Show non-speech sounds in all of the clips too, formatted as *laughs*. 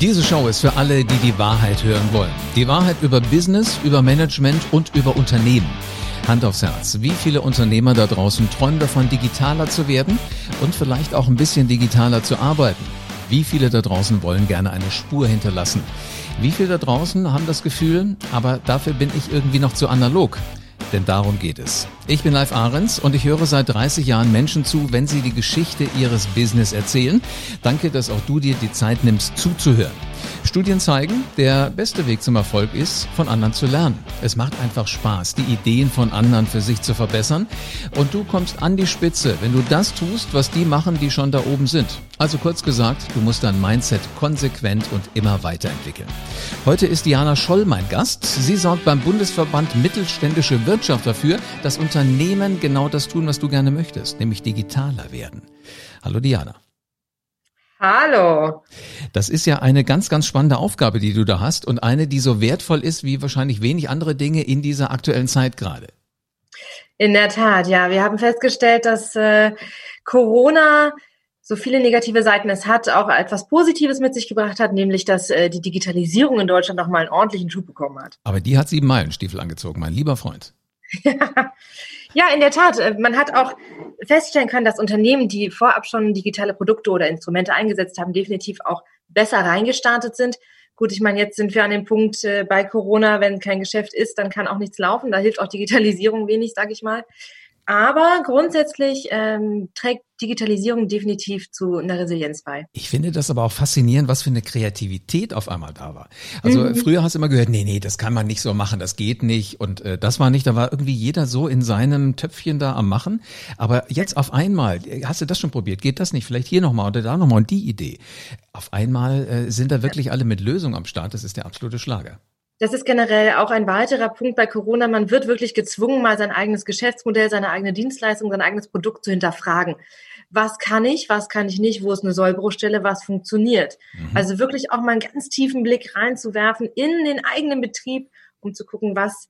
Diese Show ist für alle, die die Wahrheit hören wollen. Die Wahrheit über Business, über Management und über Unternehmen. Hand aufs Herz. Wie viele Unternehmer da draußen träumen davon, digitaler zu werden und vielleicht auch ein bisschen digitaler zu arbeiten? Wie viele da draußen wollen gerne eine Spur hinterlassen? Wie viele da draußen haben das Gefühl, aber dafür bin ich irgendwie noch zu analog? Denn darum geht es. Ich bin Live Ahrens und ich höre seit 30 Jahren Menschen zu, wenn sie die Geschichte ihres Business erzählen. Danke, dass auch du dir die Zeit nimmst zuzuhören. Studien zeigen, der beste Weg zum Erfolg ist, von anderen zu lernen. Es macht einfach Spaß, die Ideen von anderen für sich zu verbessern. Und du kommst an die Spitze, wenn du das tust, was die machen, die schon da oben sind. Also kurz gesagt, du musst dein Mindset konsequent und immer weiterentwickeln. Heute ist Diana Scholl mein Gast. Sie sorgt beim Bundesverband Mittelständische Wirtschaft dafür, dass Unternehmen genau das tun, was du gerne möchtest, nämlich digitaler werden. Hallo Diana. Hallo. Das ist ja eine ganz, ganz spannende Aufgabe, die du da hast und eine, die so wertvoll ist wie wahrscheinlich wenig andere Dinge in dieser aktuellen Zeit gerade. In der Tat, ja. Wir haben festgestellt, dass äh, Corona so viele negative Seiten es hat, auch etwas Positives mit sich gebracht hat, nämlich dass äh, die Digitalisierung in Deutschland noch mal einen ordentlichen Schub bekommen hat. Aber die hat sieben Meilenstiefel angezogen, mein lieber Freund. *laughs* Ja, in der Tat. Äh, man hat auch feststellen können, dass Unternehmen, die vorab schon digitale Produkte oder Instrumente eingesetzt haben, definitiv auch besser reingestartet sind. Gut, ich meine, jetzt sind wir an dem Punkt äh, bei Corona, wenn kein Geschäft ist, dann kann auch nichts laufen. Da hilft auch Digitalisierung wenig, sage ich mal. Aber grundsätzlich ähm, trägt Digitalisierung definitiv zu einer Resilienz bei. Ich finde das aber auch faszinierend, was für eine Kreativität auf einmal da war. Also mhm. früher hast du immer gehört, nee, nee, das kann man nicht so machen, das geht nicht und äh, das war nicht, da war irgendwie jeder so in seinem Töpfchen da am machen. Aber jetzt auf einmal, hast du das schon probiert, geht das nicht? Vielleicht hier nochmal oder da nochmal und die Idee. Auf einmal äh, sind da wirklich alle mit Lösungen am Start, das ist der absolute Schlager. Das ist generell auch ein weiterer Punkt bei Corona. Man wird wirklich gezwungen, mal sein eigenes Geschäftsmodell, seine eigene Dienstleistung, sein eigenes Produkt zu hinterfragen. Was kann ich, was kann ich nicht, wo ist eine Sollbruchstelle, was funktioniert? Mhm. Also wirklich auch mal einen ganz tiefen Blick reinzuwerfen in den eigenen Betrieb, um zu gucken, was,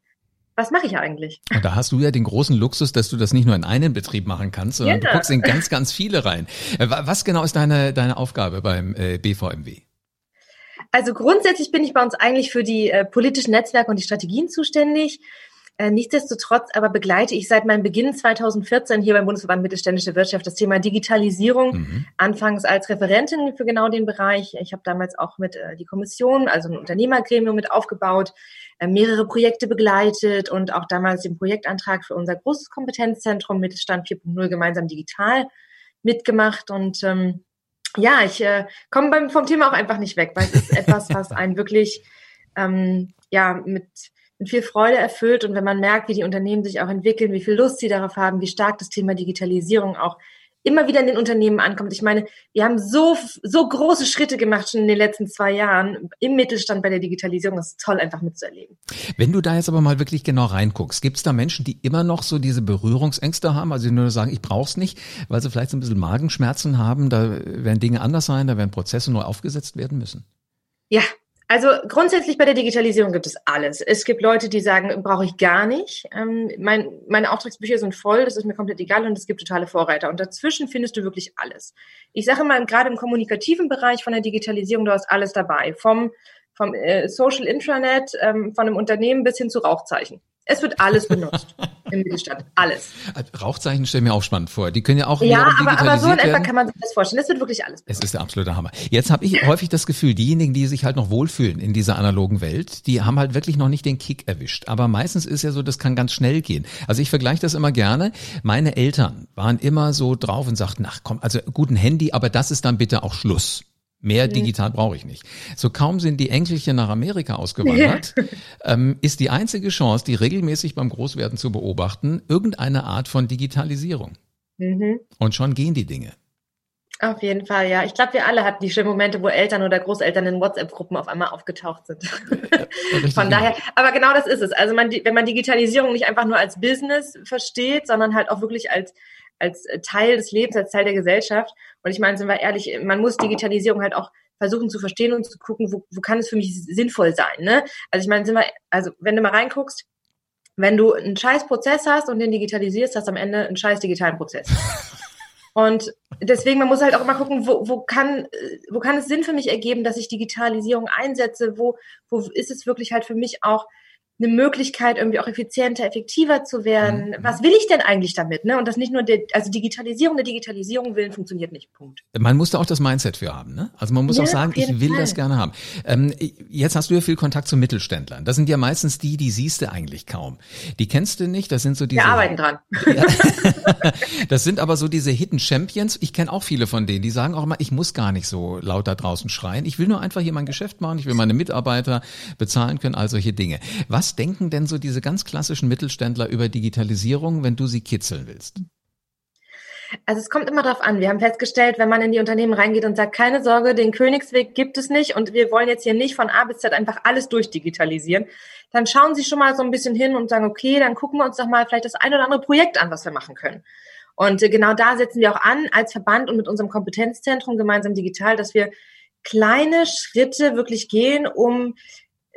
was mache ich eigentlich? Und da hast du ja den großen Luxus, dass du das nicht nur in einen Betrieb machen kannst, sondern ja. du guckst in ganz, ganz viele rein. Äh, was genau ist deine, deine Aufgabe beim äh, BVMW? Also grundsätzlich bin ich bei uns eigentlich für die äh, politischen Netzwerke und die Strategien zuständig. Äh, nichtsdestotrotz aber begleite ich seit meinem Beginn 2014 hier beim Bundesverband Mittelständische Wirtschaft das Thema Digitalisierung, mhm. anfangs als Referentin für genau den Bereich. Ich habe damals auch mit äh, die Kommission, also ein Unternehmergremium mit aufgebaut, äh, mehrere Projekte begleitet und auch damals den Projektantrag für unser großes Kompetenzzentrum Mittelstand 4.0 gemeinsam digital mitgemacht und ähm, ja, ich äh, komme beim, vom Thema auch einfach nicht weg, weil es ist etwas, *laughs* was einen wirklich ähm, ja mit, mit viel Freude erfüllt. Und wenn man merkt, wie die Unternehmen sich auch entwickeln, wie viel Lust sie darauf haben, wie stark das Thema Digitalisierung auch immer wieder in den Unternehmen ankommt. Ich meine, wir haben so, so große Schritte gemacht schon in den letzten zwei Jahren im Mittelstand bei der Digitalisierung. Das ist toll, einfach mitzuerleben. Wenn du da jetzt aber mal wirklich genau reinguckst, gibt es da Menschen, die immer noch so diese Berührungsängste haben, also die nur sagen, ich brauche es nicht, weil sie vielleicht so ein bisschen Magenschmerzen haben, da werden Dinge anders sein, da werden Prozesse neu aufgesetzt werden müssen? Ja, also grundsätzlich bei der Digitalisierung gibt es alles. Es gibt Leute, die sagen, brauche ich gar nicht. Ähm, mein, meine Auftragsbücher sind voll, das ist mir komplett egal und es gibt totale Vorreiter. Und dazwischen findest du wirklich alles. Ich sage mal, gerade im kommunikativen Bereich von der Digitalisierung, du hast alles dabei. Vom, vom äh, Social Intranet, ähm, von einem Unternehmen bis hin zu Rauchzeichen. Es wird alles benutzt *laughs* im Mittelstand. Alles. Rauchzeichen stellen mir auch spannend vor. Die können ja auch Ja, aber, aber so in etwa kann man sich das vorstellen. Es wird wirklich alles benutzt. Es ist der absolute Hammer. Jetzt habe ich *laughs* häufig das Gefühl, diejenigen, die sich halt noch wohlfühlen in dieser analogen Welt, die haben halt wirklich noch nicht den Kick erwischt. Aber meistens ist ja so, das kann ganz schnell gehen. Also ich vergleiche das immer gerne. Meine Eltern waren immer so drauf und sagten, ach komm, also gut ein Handy, aber das ist dann bitte auch Schluss. Mehr mhm. digital brauche ich nicht. So kaum sind die Enkelchen nach Amerika ausgewandert, ja. *laughs* ähm, ist die einzige Chance, die regelmäßig beim Großwerden zu beobachten, irgendeine Art von Digitalisierung. Mhm. Und schon gehen die Dinge. Auf jeden Fall, ja. Ich glaube, wir alle hatten die schönen Momente, wo Eltern oder Großeltern in WhatsApp-Gruppen auf einmal aufgetaucht sind. Ja, *laughs* Von daher, aber genau das ist es. Also man, wenn man Digitalisierung nicht einfach nur als Business versteht, sondern halt auch wirklich als als äh, Teil des Lebens, als Teil der Gesellschaft. Und ich meine, sind wir ehrlich, man muss Digitalisierung halt auch versuchen zu verstehen und zu gucken, wo, wo kann es für mich sinnvoll sein. Ne? Also ich meine, sind wir, also wenn du mal reinguckst, wenn du einen scheiß Prozess hast und den digitalisierst, hast du am Ende einen scheiß digitalen Prozess. *laughs* Und deswegen, man muss halt auch immer gucken, wo, wo, kann, wo kann es Sinn für mich ergeben, dass ich Digitalisierung einsetze? Wo, wo ist es wirklich halt für mich auch eine Möglichkeit, irgendwie auch effizienter, effektiver zu werden. Mhm. Was will ich denn eigentlich damit? Ne? Und das nicht nur, der, also Digitalisierung der Digitalisierung willen funktioniert nicht. Punkt. Man muss da auch das Mindset für haben. Ne? Also man muss ja, auch sagen, ich will Fall. das gerne haben. Ähm, jetzt hast du ja viel Kontakt zu Mittelständlern. Das sind ja meistens die, die siehst du eigentlich kaum. Die kennst du nicht. Das sind so diese. Wir arbeiten dran. *laughs* das sind aber so diese Hidden Champions. Ich kenne auch viele von denen. Die sagen auch immer, ich muss gar nicht so laut da draußen schreien. Ich will nur einfach hier mein Geschäft machen. Ich will meine Mitarbeiter bezahlen können. all solche Dinge. Was was denken denn so diese ganz klassischen Mittelständler über Digitalisierung, wenn du sie kitzeln willst? Also es kommt immer darauf an. Wir haben festgestellt, wenn man in die Unternehmen reingeht und sagt, keine Sorge, den Königsweg gibt es nicht und wir wollen jetzt hier nicht von A bis Z einfach alles durchdigitalisieren, dann schauen Sie schon mal so ein bisschen hin und sagen, okay, dann gucken wir uns doch mal vielleicht das ein oder andere Projekt an, was wir machen können. Und äh, genau da setzen wir auch an als Verband und mit unserem Kompetenzzentrum gemeinsam digital, dass wir kleine Schritte wirklich gehen, um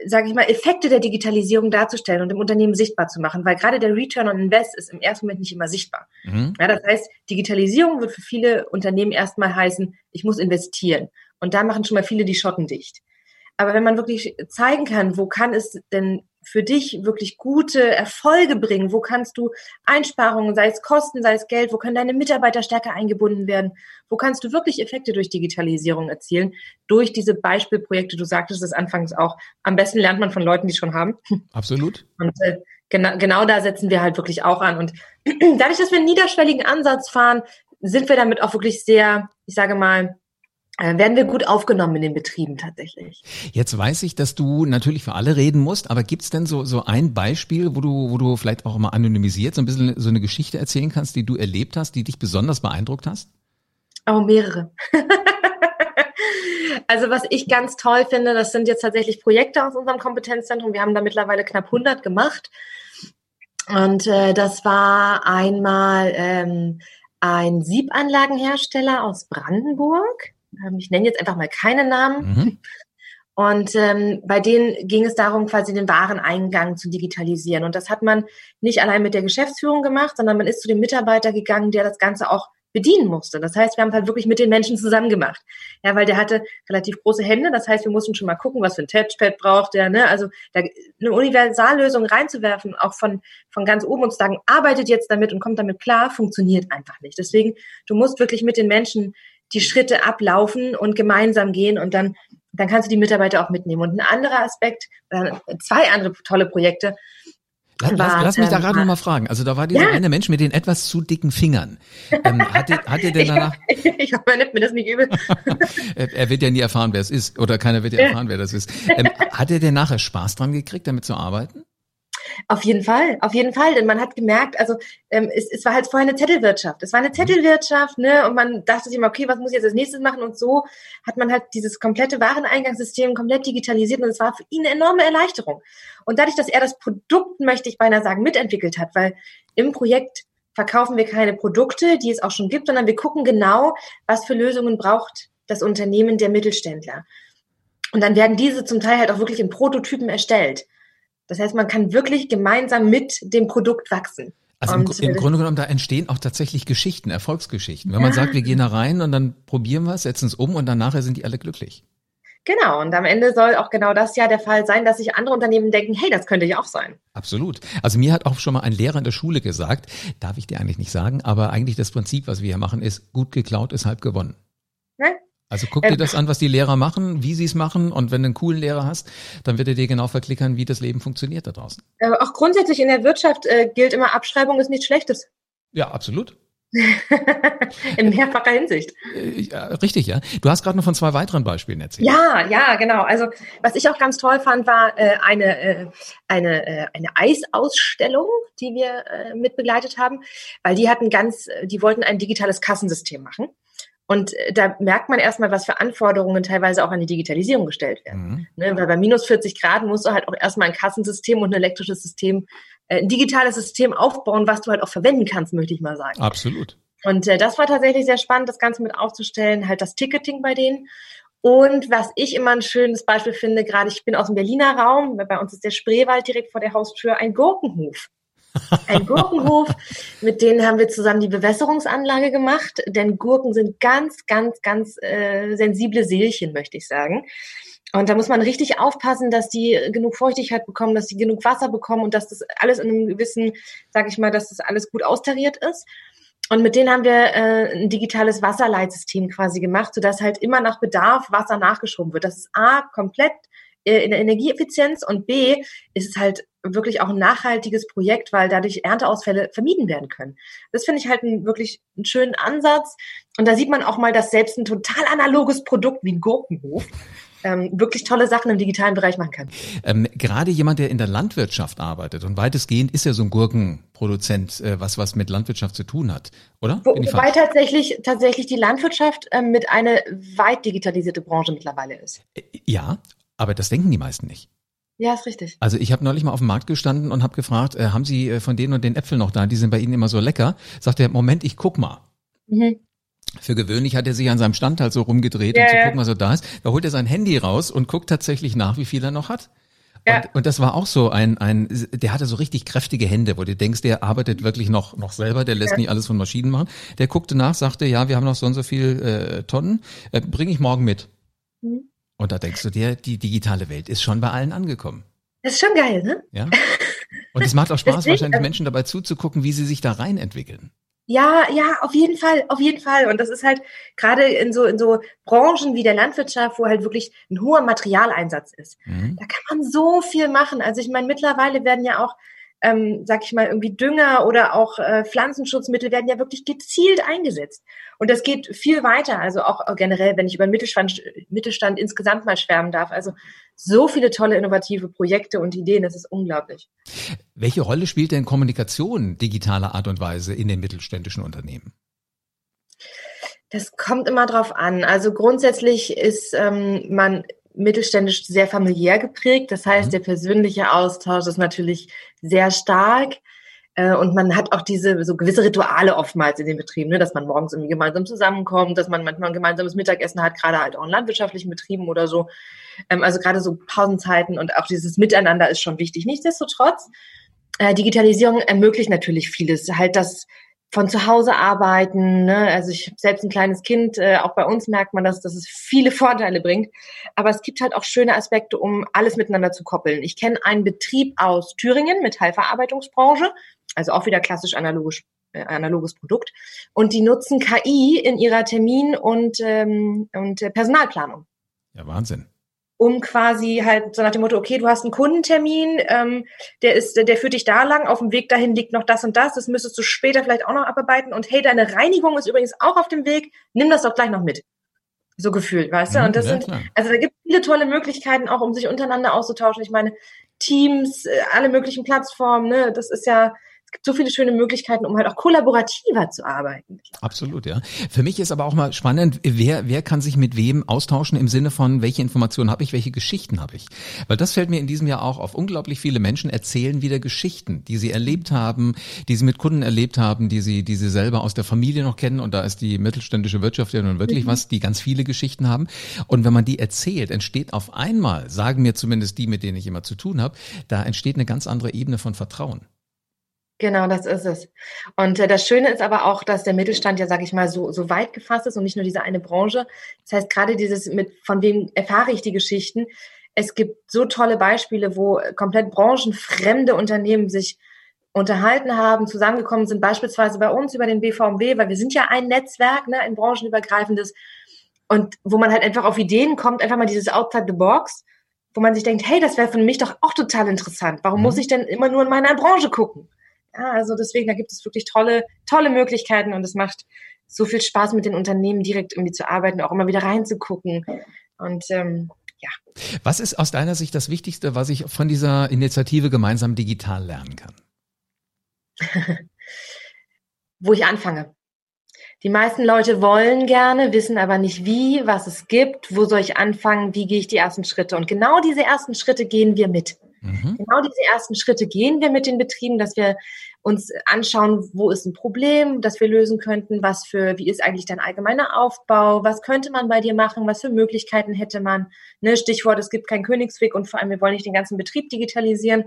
sage ich mal, Effekte der Digitalisierung darzustellen und im Unternehmen sichtbar zu machen, weil gerade der Return on Invest ist im ersten Moment nicht immer sichtbar. Mhm. Ja, das heißt, Digitalisierung wird für viele Unternehmen erstmal heißen, ich muss investieren. Und da machen schon mal viele die Schotten dicht. Aber wenn man wirklich zeigen kann, wo kann es denn für dich wirklich gute Erfolge bringen? Wo kannst du Einsparungen, sei es Kosten, sei es Geld, wo können deine Mitarbeiter stärker eingebunden werden? Wo kannst du wirklich Effekte durch Digitalisierung erzielen? Durch diese Beispielprojekte, du sagtest es anfangs auch, am besten lernt man von Leuten, die schon haben. Absolut. Und äh, genau, genau da setzen wir halt wirklich auch an. Und *clears throat* dadurch, dass wir einen niederschwelligen Ansatz fahren, sind wir damit auch wirklich sehr, ich sage mal, werden wir gut aufgenommen in den Betrieben tatsächlich. Jetzt weiß ich, dass du natürlich für alle reden musst, aber gibt's denn so, so ein Beispiel, wo du, wo du vielleicht auch mal anonymisiert so ein bisschen so eine Geschichte erzählen kannst, die du erlebt hast, die dich besonders beeindruckt hast? Oh, mehrere. *laughs* also was ich ganz toll finde, das sind jetzt tatsächlich Projekte aus unserem Kompetenzzentrum. Wir haben da mittlerweile knapp 100 gemacht. Und äh, das war einmal ähm, ein Siebanlagenhersteller aus Brandenburg ich nenne jetzt einfach mal keine Namen. Mhm. Und ähm, bei denen ging es darum, quasi den Wareneingang zu digitalisieren. Und das hat man nicht allein mit der Geschäftsführung gemacht, sondern man ist zu dem Mitarbeiter gegangen, der das Ganze auch bedienen musste. Das heißt, wir haben halt wirklich mit den Menschen zusammen gemacht. Ja, weil der hatte relativ große Hände. Das heißt, wir mussten schon mal gucken, was für ein Touchpad braucht der. Ne? Also da, eine Universallösung reinzuwerfen, auch von, von ganz oben und zu sagen, arbeitet jetzt damit und kommt damit klar, funktioniert einfach nicht. Deswegen, du musst wirklich mit den Menschen die Schritte ablaufen und gemeinsam gehen und dann, dann kannst du die Mitarbeiter auch mitnehmen. Und ein anderer Aspekt, zwei andere tolle Projekte. Lass, war, lass mich da ähm, gerade ähm, nochmal fragen. Also da war dieser ja. eine Mensch mit den etwas zu dicken Fingern. Ähm, hat, der, hat der *laughs* denn danach... Ich, *laughs* ich hoffe, er nimmt mir das nicht übel. *laughs* er wird ja nie erfahren, wer es ist. Oder keiner wird ja erfahren, wer das ist. Ähm, hat er denn nachher Spaß dran gekriegt, damit zu arbeiten? Auf jeden Fall, auf jeden Fall. Denn man hat gemerkt, also ähm, es, es war halt vorher eine Zettelwirtschaft. Es war eine. Zettelwirtschaft, ne? Und man dachte sich immer, okay, was muss ich jetzt als nächstes machen? Und so hat man halt dieses komplette Wareneingangssystem komplett digitalisiert und es war für ihn eine enorme Erleichterung. Und dadurch, dass er das Produkt, möchte ich beinahe sagen, mitentwickelt hat, weil im Projekt verkaufen wir keine Produkte, die es auch schon gibt, sondern wir gucken genau, was für Lösungen braucht das Unternehmen der Mittelständler. Und dann werden diese zum Teil halt auch wirklich in Prototypen erstellt. Das heißt, man kann wirklich gemeinsam mit dem Produkt wachsen. Also im, im Grunde genommen, da entstehen auch tatsächlich Geschichten, Erfolgsgeschichten. Wenn ja. man sagt, wir gehen da rein und dann probieren wir es, setzen es um und dann nachher sind die alle glücklich. Genau, und am Ende soll auch genau das ja der Fall sein, dass sich andere Unternehmen denken, hey, das könnte ja auch sein. Absolut. Also mir hat auch schon mal ein Lehrer in der Schule gesagt, darf ich dir eigentlich nicht sagen, aber eigentlich das Prinzip, was wir hier machen, ist, gut geklaut ist halb gewonnen. Also guck dir ähm, das an, was die Lehrer machen, wie sie es machen und wenn du einen coolen Lehrer hast, dann wird er dir genau verklickern, wie das Leben funktioniert da draußen. Äh, auch grundsätzlich in der Wirtschaft äh, gilt immer, Abschreibung ist nichts Schlechtes. Ja, absolut. *laughs* in mehrfacher Hinsicht. Äh, ja, richtig, ja. Du hast gerade noch von zwei weiteren Beispielen erzählt. Ja, ja, genau. Also was ich auch ganz toll fand, war äh, eine, äh, eine, äh, eine Eisausstellung, die wir äh, mit begleitet haben, weil die hatten ganz, die wollten ein digitales Kassensystem machen. Und äh, da merkt man erstmal, was für Anforderungen teilweise auch an die Digitalisierung gestellt werden. Mhm. Ne, weil bei minus 40 Grad musst du halt auch erstmal ein Kassensystem und ein elektrisches System, äh, ein digitales System aufbauen, was du halt auch verwenden kannst, möchte ich mal sagen. Absolut. Und äh, das war tatsächlich sehr spannend, das Ganze mit aufzustellen, halt das Ticketing bei denen. Und was ich immer ein schönes Beispiel finde, gerade ich bin aus dem Berliner Raum, bei uns ist der Spreewald direkt vor der Haustür, ein Gurkenhof. Ein Gurkenhof, mit denen haben wir zusammen die Bewässerungsanlage gemacht, denn Gurken sind ganz, ganz, ganz äh, sensible Seelchen, möchte ich sagen. Und da muss man richtig aufpassen, dass die genug Feuchtigkeit bekommen, dass sie genug Wasser bekommen und dass das alles in einem gewissen, sage ich mal, dass das alles gut austariert ist. Und mit denen haben wir äh, ein digitales Wasserleitsystem quasi gemacht, sodass halt immer nach Bedarf Wasser nachgeschoben wird. Das ist A, komplett äh, in der Energieeffizienz und B, ist es halt wirklich auch ein nachhaltiges Projekt, weil dadurch Ernteausfälle vermieden werden können. Das finde ich halt einen wirklich einen schönen Ansatz. Und da sieht man auch mal, dass selbst ein total analoges Produkt wie ein Gurkenhof ähm, wirklich tolle Sachen im digitalen Bereich machen kann. Ähm, gerade jemand, der in der Landwirtschaft arbeitet und weitestgehend ist ja so ein Gurkenproduzent, äh, was was mit Landwirtschaft zu tun hat, oder? Wo, wobei tatsächlich tatsächlich die Landwirtschaft ähm, mit eine weit digitalisierte Branche mittlerweile ist. Äh, ja, aber das denken die meisten nicht. Ja, ist richtig. Also ich habe neulich mal auf dem Markt gestanden und habe gefragt, äh, haben Sie äh, von denen und den Äpfeln noch da? Die sind bei Ihnen immer so lecker. Sagt er, Moment, ich guck mal. Mhm. Für gewöhnlich hat er sich an seinem Stand halt so rumgedreht, ja, um zu gucken, was so da ist. Da holt er sein Handy raus und guckt tatsächlich nach, wie viel er noch hat. Ja. Und, und das war auch so ein, ein, der hatte so richtig kräftige Hände, wo du denkst, der arbeitet wirklich noch, noch selber, der lässt ja. nicht alles von Maschinen machen. Der guckte nach, sagte, ja, wir haben noch so und so viel äh, Tonnen, äh, bringe ich morgen mit. Mhm. Und da denkst du dir, die digitale Welt ist schon bei allen angekommen. Das ist schon geil, ne? Ja. Und es macht auch Spaß, Deswegen, wahrscheinlich Menschen dabei zuzugucken, wie sie sich da rein entwickeln. Ja, ja, auf jeden Fall, auf jeden Fall. Und das ist halt gerade in so, in so Branchen wie der Landwirtschaft, wo halt wirklich ein hoher Materialeinsatz ist. Mhm. Da kann man so viel machen. Also ich meine, mittlerweile werden ja auch ähm, sag ich mal, irgendwie Dünger oder auch äh, Pflanzenschutzmittel werden ja wirklich gezielt eingesetzt. Und das geht viel weiter. Also auch generell, wenn ich über Mittelstand, Mittelstand insgesamt mal schwärmen darf. Also so viele tolle innovative Projekte und Ideen, das ist unglaublich. Welche Rolle spielt denn Kommunikation digitaler Art und Weise in den mittelständischen Unternehmen? Das kommt immer drauf an. Also grundsätzlich ist ähm, man mittelständisch sehr familiär geprägt. Das heißt, mhm. der persönliche Austausch ist natürlich sehr stark. Äh, und man hat auch diese so gewisse Rituale oftmals in den Betrieben, ne, dass man morgens irgendwie gemeinsam zusammenkommt, dass man manchmal ein gemeinsames Mittagessen hat, gerade halt auch in landwirtschaftlichen Betrieben oder so. Ähm, also gerade so Pausenzeiten und auch dieses Miteinander ist schon wichtig. Nichtsdestotrotz, äh, Digitalisierung ermöglicht natürlich vieles. Halt das von zu Hause arbeiten. Ne? Also ich habe selbst ein kleines Kind, äh, auch bei uns merkt man das, dass es viele Vorteile bringt. Aber es gibt halt auch schöne Aspekte, um alles miteinander zu koppeln. Ich kenne einen Betrieb aus Thüringen, Metallverarbeitungsbranche, also auch wieder klassisch analogisch, äh, analoges Produkt. Und die nutzen KI in ihrer Termin- und, ähm, und äh, Personalplanung. Ja, Wahnsinn um quasi halt so nach dem Motto, okay, du hast einen Kundentermin, ähm, der ist, der führt dich da lang, auf dem Weg dahin liegt noch das und das, das müsstest du später vielleicht auch noch abarbeiten und hey, deine Reinigung ist übrigens auch auf dem Weg, nimm das doch gleich noch mit. So gefühlt, weißt du? Mhm, und das ja, sind, also da gibt es viele tolle Möglichkeiten auch, um sich untereinander auszutauschen. Ich meine, Teams, äh, alle möglichen Plattformen, ne, das ist ja, gibt so viele schöne Möglichkeiten, um halt auch kollaborativer zu arbeiten. Absolut, ja. Für mich ist aber auch mal spannend, wer, wer kann sich mit wem austauschen im Sinne von, welche Informationen habe ich, welche Geschichten habe ich. Weil das fällt mir in diesem Jahr auch auf. Unglaublich viele Menschen erzählen wieder Geschichten, die sie erlebt haben, die sie mit Kunden erlebt haben, die sie, die sie selber aus der Familie noch kennen. Und da ist die mittelständische Wirtschaft ja nun wirklich mhm. was, die ganz viele Geschichten haben. Und wenn man die erzählt, entsteht auf einmal, sagen mir zumindest die, mit denen ich immer zu tun habe, da entsteht eine ganz andere Ebene von Vertrauen. Genau, das ist es. Und äh, das Schöne ist aber auch, dass der Mittelstand ja, sage ich mal, so, so weit gefasst ist und nicht nur diese eine Branche. Das heißt, gerade dieses mit, von wem erfahre ich die Geschichten? Es gibt so tolle Beispiele, wo komplett branchenfremde Unternehmen sich unterhalten haben, zusammengekommen sind, beispielsweise bei uns über den BVMW, weil wir sind ja ein Netzwerk, ne, ein branchenübergreifendes. Und wo man halt einfach auf Ideen kommt, einfach mal dieses Outside the Box, wo man sich denkt, hey, das wäre für mich doch auch total interessant. Warum mhm. muss ich denn immer nur in meiner Branche gucken? Ja, also deswegen, da gibt es wirklich tolle, tolle Möglichkeiten und es macht so viel Spaß, mit den Unternehmen direkt irgendwie zu arbeiten, auch immer wieder reinzugucken. Und ähm, ja. Was ist aus deiner Sicht das Wichtigste, was ich von dieser Initiative gemeinsam digital lernen kann? *laughs* Wo ich anfange. Die meisten Leute wollen gerne, wissen aber nicht wie, was es gibt, wo soll ich anfangen, wie gehe ich die ersten Schritte. Und genau diese ersten Schritte gehen wir mit. Mhm. Genau diese ersten Schritte gehen wir mit den Betrieben, dass wir uns anschauen, wo ist ein Problem, das wir lösen könnten, was für, wie ist eigentlich dein allgemeiner Aufbau, was könnte man bei dir machen, was für Möglichkeiten hätte man. Ne, Stichwort, es gibt keinen Königsweg und vor allem, wir wollen nicht den ganzen Betrieb digitalisieren.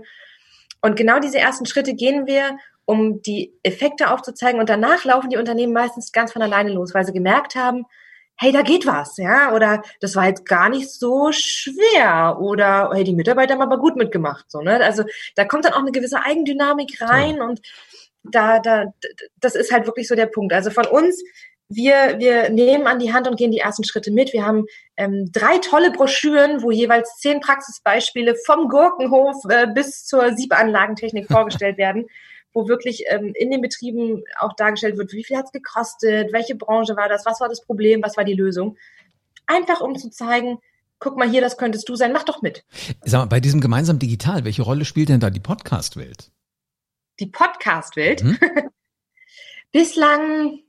Und genau diese ersten Schritte gehen wir, um die Effekte aufzuzeigen. Und danach laufen die Unternehmen meistens ganz von alleine los, weil sie gemerkt haben, hey, da geht was, ja, oder das war jetzt gar nicht so schwer, oder hey, die Mitarbeiter haben aber gut mitgemacht, so, ne? Also da kommt dann auch eine gewisse Eigendynamik rein ja. und da, da, das ist halt wirklich so der Punkt. Also von uns, wir, wir nehmen an die Hand und gehen die ersten Schritte mit. Wir haben ähm, drei tolle Broschüren, wo jeweils zehn Praxisbeispiele vom Gurkenhof äh, bis zur Siebanlagentechnik *laughs* vorgestellt werden wo wirklich ähm, in den Betrieben auch dargestellt wird, wie viel hat es gekostet, welche Branche war das, was war das Problem, was war die Lösung. Einfach um zu zeigen, guck mal hier, das könntest du sein, mach doch mit. Sag mal, bei diesem gemeinsam digital, welche Rolle spielt denn da die Podcast-Welt? Die Podcast-Welt? Mhm. *laughs* Bislang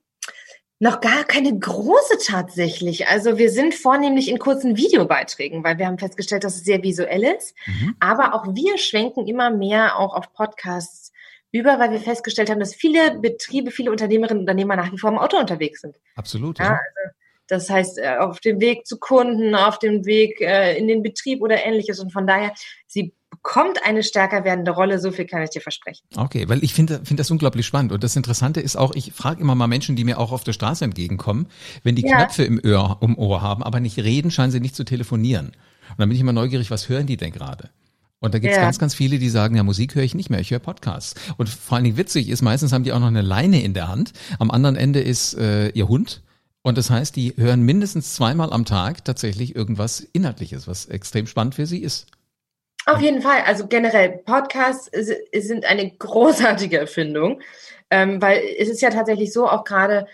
noch gar keine große tatsächlich. Also wir sind vornehmlich in kurzen Videobeiträgen, weil wir haben festgestellt, dass es sehr visuell ist. Mhm. Aber auch wir schwenken immer mehr auch auf Podcasts über, weil wir festgestellt haben, dass viele Betriebe, viele Unternehmerinnen und Unternehmer nach wie vor im Auto unterwegs sind. Absolut. Ja. ja also das heißt, äh, auf dem Weg zu Kunden, auf dem Weg äh, in den Betrieb oder ähnliches. Und von daher, sie bekommt eine stärker werdende Rolle, so viel kann ich dir versprechen. Okay, weil ich finde finde das unglaublich spannend. Und das Interessante ist auch, ich frage immer mal Menschen, die mir auch auf der Straße entgegenkommen, wenn die ja. Knöpfe im Ohr, um Ohr haben, aber nicht reden, scheinen sie nicht zu telefonieren. Und dann bin ich immer neugierig, was hören die denn gerade? Und da gibt es ja. ganz, ganz viele, die sagen, ja, Musik höre ich nicht mehr, ich höre Podcasts. Und vor allen Dingen witzig ist, meistens haben die auch noch eine Leine in der Hand. Am anderen Ende ist äh, ihr Hund. Und das heißt, die hören mindestens zweimal am Tag tatsächlich irgendwas Inhaltliches, was extrem spannend für sie ist. Auf jeden Fall. Also generell, Podcasts sind eine *laughs* großartige Erfindung, ähm, weil es ist ja tatsächlich so, auch gerade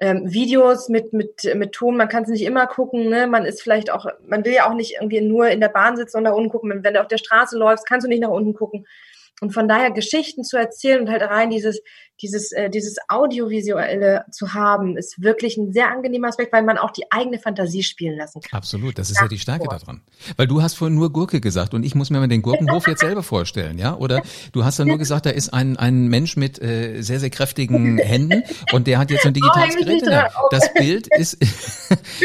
ähm, Videos mit, mit, mit Ton, man kann es nicht immer gucken, ne? man ist vielleicht auch, man will ja auch nicht irgendwie nur in der Bahn sitzen und nach unten gucken, wenn du auf der Straße läufst, kannst du nicht nach unten gucken. Und von daher Geschichten zu erzählen und halt rein dieses, dieses, äh, dieses Audiovisuelle zu haben, ist wirklich ein sehr angenehmer Aspekt, weil man auch die eigene Fantasie spielen lassen kann. Absolut, das ist ja, ja die Stärke vor. daran. Weil du hast vorhin nur Gurke gesagt und ich muss mir mal den Gurkenhof jetzt selber vorstellen, ja? Oder du hast dann nur gesagt, da ist ein, ein Mensch mit äh, sehr, sehr kräftigen Händen und der hat jetzt ein digitales oh, Gerät in der *laughs* Das Bild ist,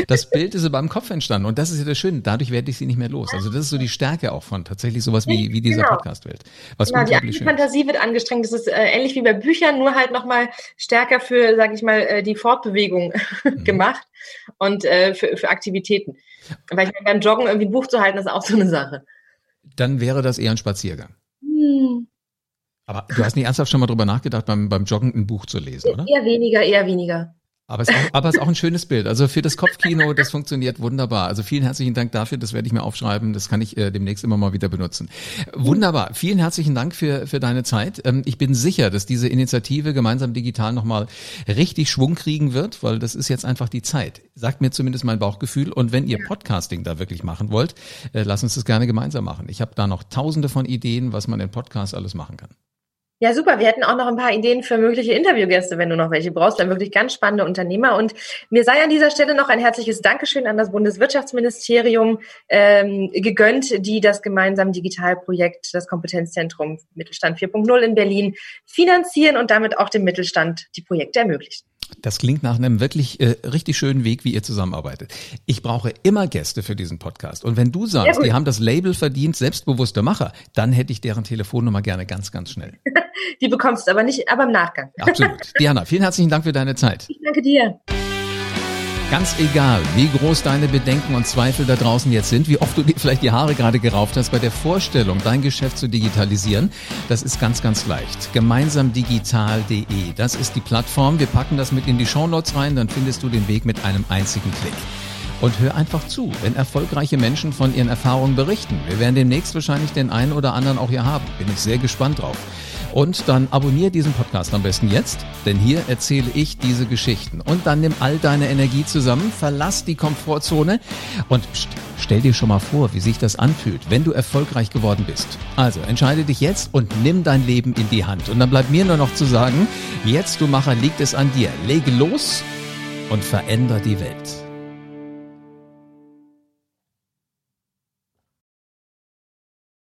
das Bild ist über meinem Kopf entstanden und das ist ja das Schöne. Dadurch werde ich sie nicht mehr los. Also das ist so die Stärke auch von tatsächlich sowas wie, wie dieser genau. Podcast-Welt. Was genau, die Fantasie wird angestrengt. Das ist äh, ähnlich wie bei Büchern, nur halt nochmal stärker für, sage ich mal, äh, die Fortbewegung *laughs* mhm. gemacht und äh, für, für Aktivitäten. Weil ich meine, beim Joggen irgendwie ein Buch zu halten, ist auch so eine Sache. Dann wäre das eher ein Spaziergang. Hm. Aber du hast nicht ernsthaft schon mal drüber nachgedacht, beim, beim Joggen ein Buch zu lesen, oder? Eher weniger, eher weniger. Aber es, ist auch, aber es ist auch ein schönes Bild. Also für das Kopfkino, das funktioniert wunderbar. Also vielen herzlichen Dank dafür. Das werde ich mir aufschreiben. Das kann ich äh, demnächst immer mal wieder benutzen. Wunderbar. Vielen herzlichen Dank für, für deine Zeit. Ähm, ich bin sicher, dass diese Initiative gemeinsam digital nochmal richtig Schwung kriegen wird, weil das ist jetzt einfach die Zeit. Sagt mir zumindest mein Bauchgefühl. Und wenn ihr Podcasting da wirklich machen wollt, äh, lasst uns das gerne gemeinsam machen. Ich habe da noch tausende von Ideen, was man in Podcasts alles machen kann. Ja, super. Wir hätten auch noch ein paar Ideen für mögliche Interviewgäste, wenn du noch welche brauchst. Dann wirklich ganz spannende Unternehmer. Und mir sei an dieser Stelle noch ein herzliches Dankeschön an das Bundeswirtschaftsministerium ähm, gegönnt, die das gemeinsam Digitalprojekt, das Kompetenzzentrum Mittelstand 4.0 in Berlin finanzieren und damit auch dem Mittelstand die Projekte ermöglichen. Das klingt nach einem wirklich äh, richtig schönen Weg, wie ihr zusammenarbeitet. Ich brauche immer Gäste für diesen Podcast. Und wenn du sagst, die haben das Label verdient, selbstbewusster Macher, dann hätte ich deren Telefonnummer gerne ganz, ganz schnell. *laughs* die bekommst du aber nicht, aber im Nachgang. Absolut. *laughs* Diana, vielen herzlichen Dank für deine Zeit. Ich danke dir. Ganz egal, wie groß deine Bedenken und Zweifel da draußen jetzt sind, wie oft du dir vielleicht die Haare gerade gerauft hast bei der Vorstellung, dein Geschäft zu digitalisieren, das ist ganz, ganz leicht. Gemeinsamdigital.de, das ist die Plattform. Wir packen das mit in die Shownotes rein, dann findest du den Weg mit einem einzigen Klick. Und hör einfach zu, wenn erfolgreiche Menschen von ihren Erfahrungen berichten. Wir werden demnächst wahrscheinlich den einen oder anderen auch hier haben. Bin ich sehr gespannt drauf. Und dann abonniere diesen Podcast am besten jetzt, denn hier erzähle ich diese Geschichten. Und dann nimm all deine Energie zusammen, verlass die Komfortzone und pst, stell dir schon mal vor, wie sich das anfühlt, wenn du erfolgreich geworden bist. Also entscheide dich jetzt und nimm dein Leben in die Hand. Und dann bleibt mir nur noch zu sagen, jetzt du Macher liegt es an dir. Lege los und veränder die Welt.